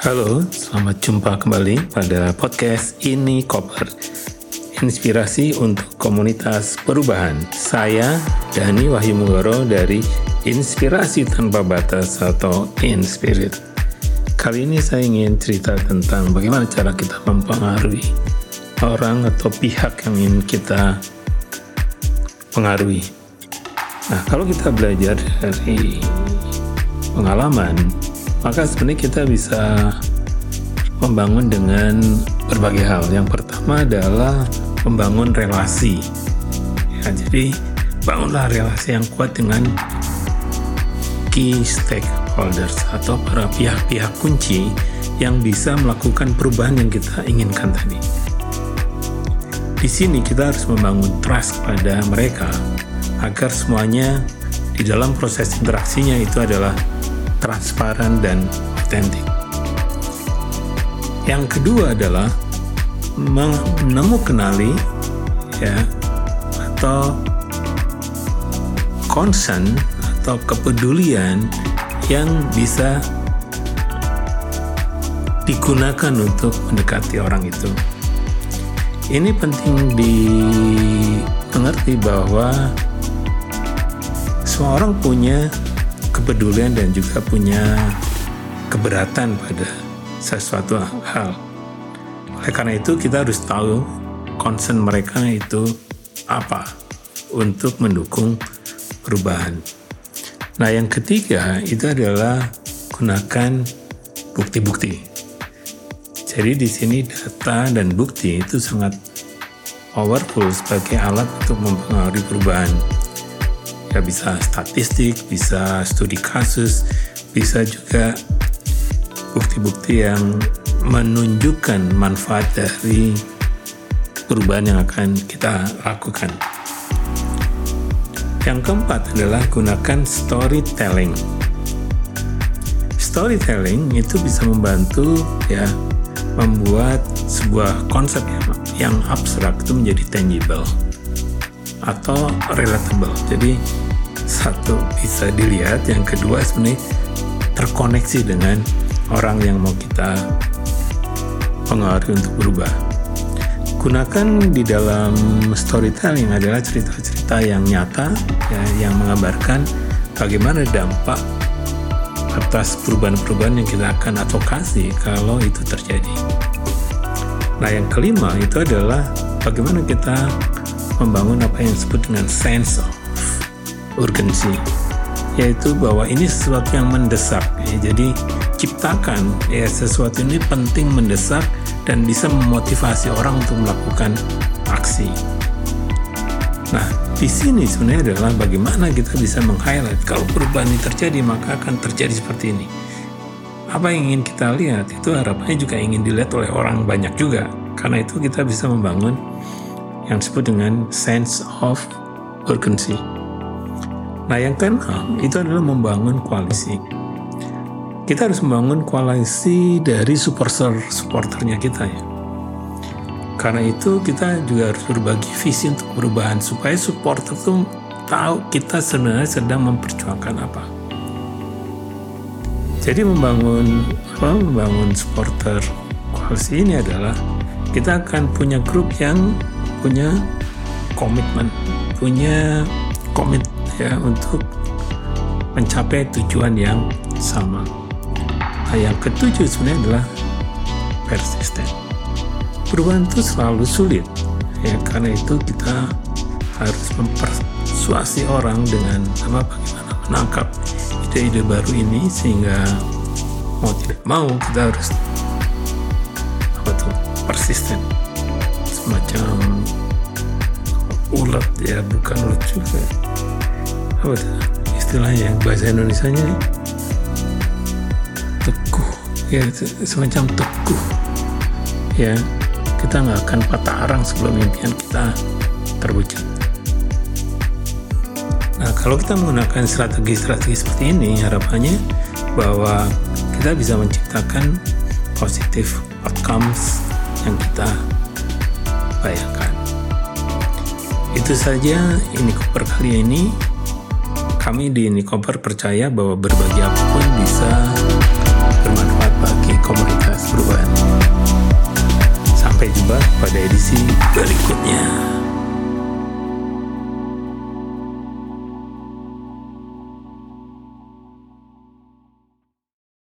Halo, selamat jumpa kembali pada podcast Ini Koper. Inspirasi untuk komunitas perubahan. Saya Dani Wahyu Munggoro dari Inspirasi Tanpa Batas atau Inspirit. Kali ini saya ingin cerita tentang bagaimana cara kita mempengaruhi orang atau pihak yang ingin kita pengaruhi. Nah, kalau kita belajar dari pengalaman, maka sebenarnya kita bisa membangun dengan berbagai hal. Yang pertama adalah membangun relasi. Ya, jadi bangunlah relasi yang kuat dengan key stakeholders atau para pihak-pihak kunci yang bisa melakukan perubahan yang kita inginkan tadi. Di sini kita harus membangun trust pada mereka agar semuanya di dalam proses interaksinya itu adalah transparan dan otentik. Yang kedua adalah menemukanali ya atau concern atau kepedulian yang bisa digunakan untuk mendekati orang itu. Ini penting dimengerti bahwa semua orang punya kepedulian dan juga punya keberatan pada sesuatu hal. Oleh karena itu kita harus tahu concern mereka itu apa untuk mendukung perubahan. Nah yang ketiga itu adalah gunakan bukti-bukti. Jadi di sini data dan bukti itu sangat powerful sebagai alat untuk mempengaruhi perubahan ya bisa statistik, bisa studi kasus, bisa juga bukti-bukti yang menunjukkan manfaat dari perubahan yang akan kita lakukan. Yang keempat adalah gunakan storytelling. Storytelling itu bisa membantu ya membuat sebuah konsep yang, yang abstrak itu menjadi tangible atau relatable. Jadi satu bisa dilihat, yang kedua sebenarnya terkoneksi dengan orang yang mau kita pengaruhi untuk berubah. Gunakan di dalam storytelling adalah cerita-cerita yang nyata, ya, yang menggambarkan bagaimana dampak atas perubahan-perubahan yang kita akan advokasi kalau itu terjadi. Nah, yang kelima itu adalah bagaimana kita membangun apa yang disebut dengan sense of urgency yaitu bahwa ini sesuatu yang mendesak ya. jadi ciptakan ya sesuatu ini penting mendesak dan bisa memotivasi orang untuk melakukan aksi. Nah di sini sebenarnya adalah bagaimana kita bisa meng-highlight. Kalau perubahan ini terjadi maka akan terjadi seperti ini. Apa yang ingin kita lihat? Itu harapannya juga ingin dilihat oleh orang banyak juga. Karena itu kita bisa membangun yang disebut dengan sense of urgency. Nah, yang keenam itu adalah membangun koalisi. Kita harus membangun koalisi dari supporter supporternya kita ya. Karena itu kita juga harus berbagi visi untuk perubahan supaya supporter itu tahu kita sebenarnya sedang memperjuangkan apa. Jadi membangun apa membangun supporter koalisi ini adalah kita akan punya grup yang punya komitmen, punya komit ya untuk mencapai tujuan yang sama. Nah, yang ketujuh sebenarnya adalah persisten. Perubahan itu selalu sulit, ya karena itu kita harus mempersuasi orang dengan apa bagaimana menangkap ide-ide baru ini sehingga mau tidak mau kita harus apa tuh persisten semacam ulat ya bukan ulat juga apa istilahnya bahasa Indonesia nya teguh. Ya semacam teguh. Ya kita nggak akan patah arang sebelum impian kita terwujud. Nah kalau kita menggunakan strategi-strategi seperti ini harapannya bahwa kita bisa menciptakan positif outcomes yang kita bayangkan. Itu saja ini koper kali ini. Kami di Nikoper percaya bahwa berbagi apa pun bisa bermanfaat bagi komunitas perubahan. Sampai jumpa pada edisi berikutnya.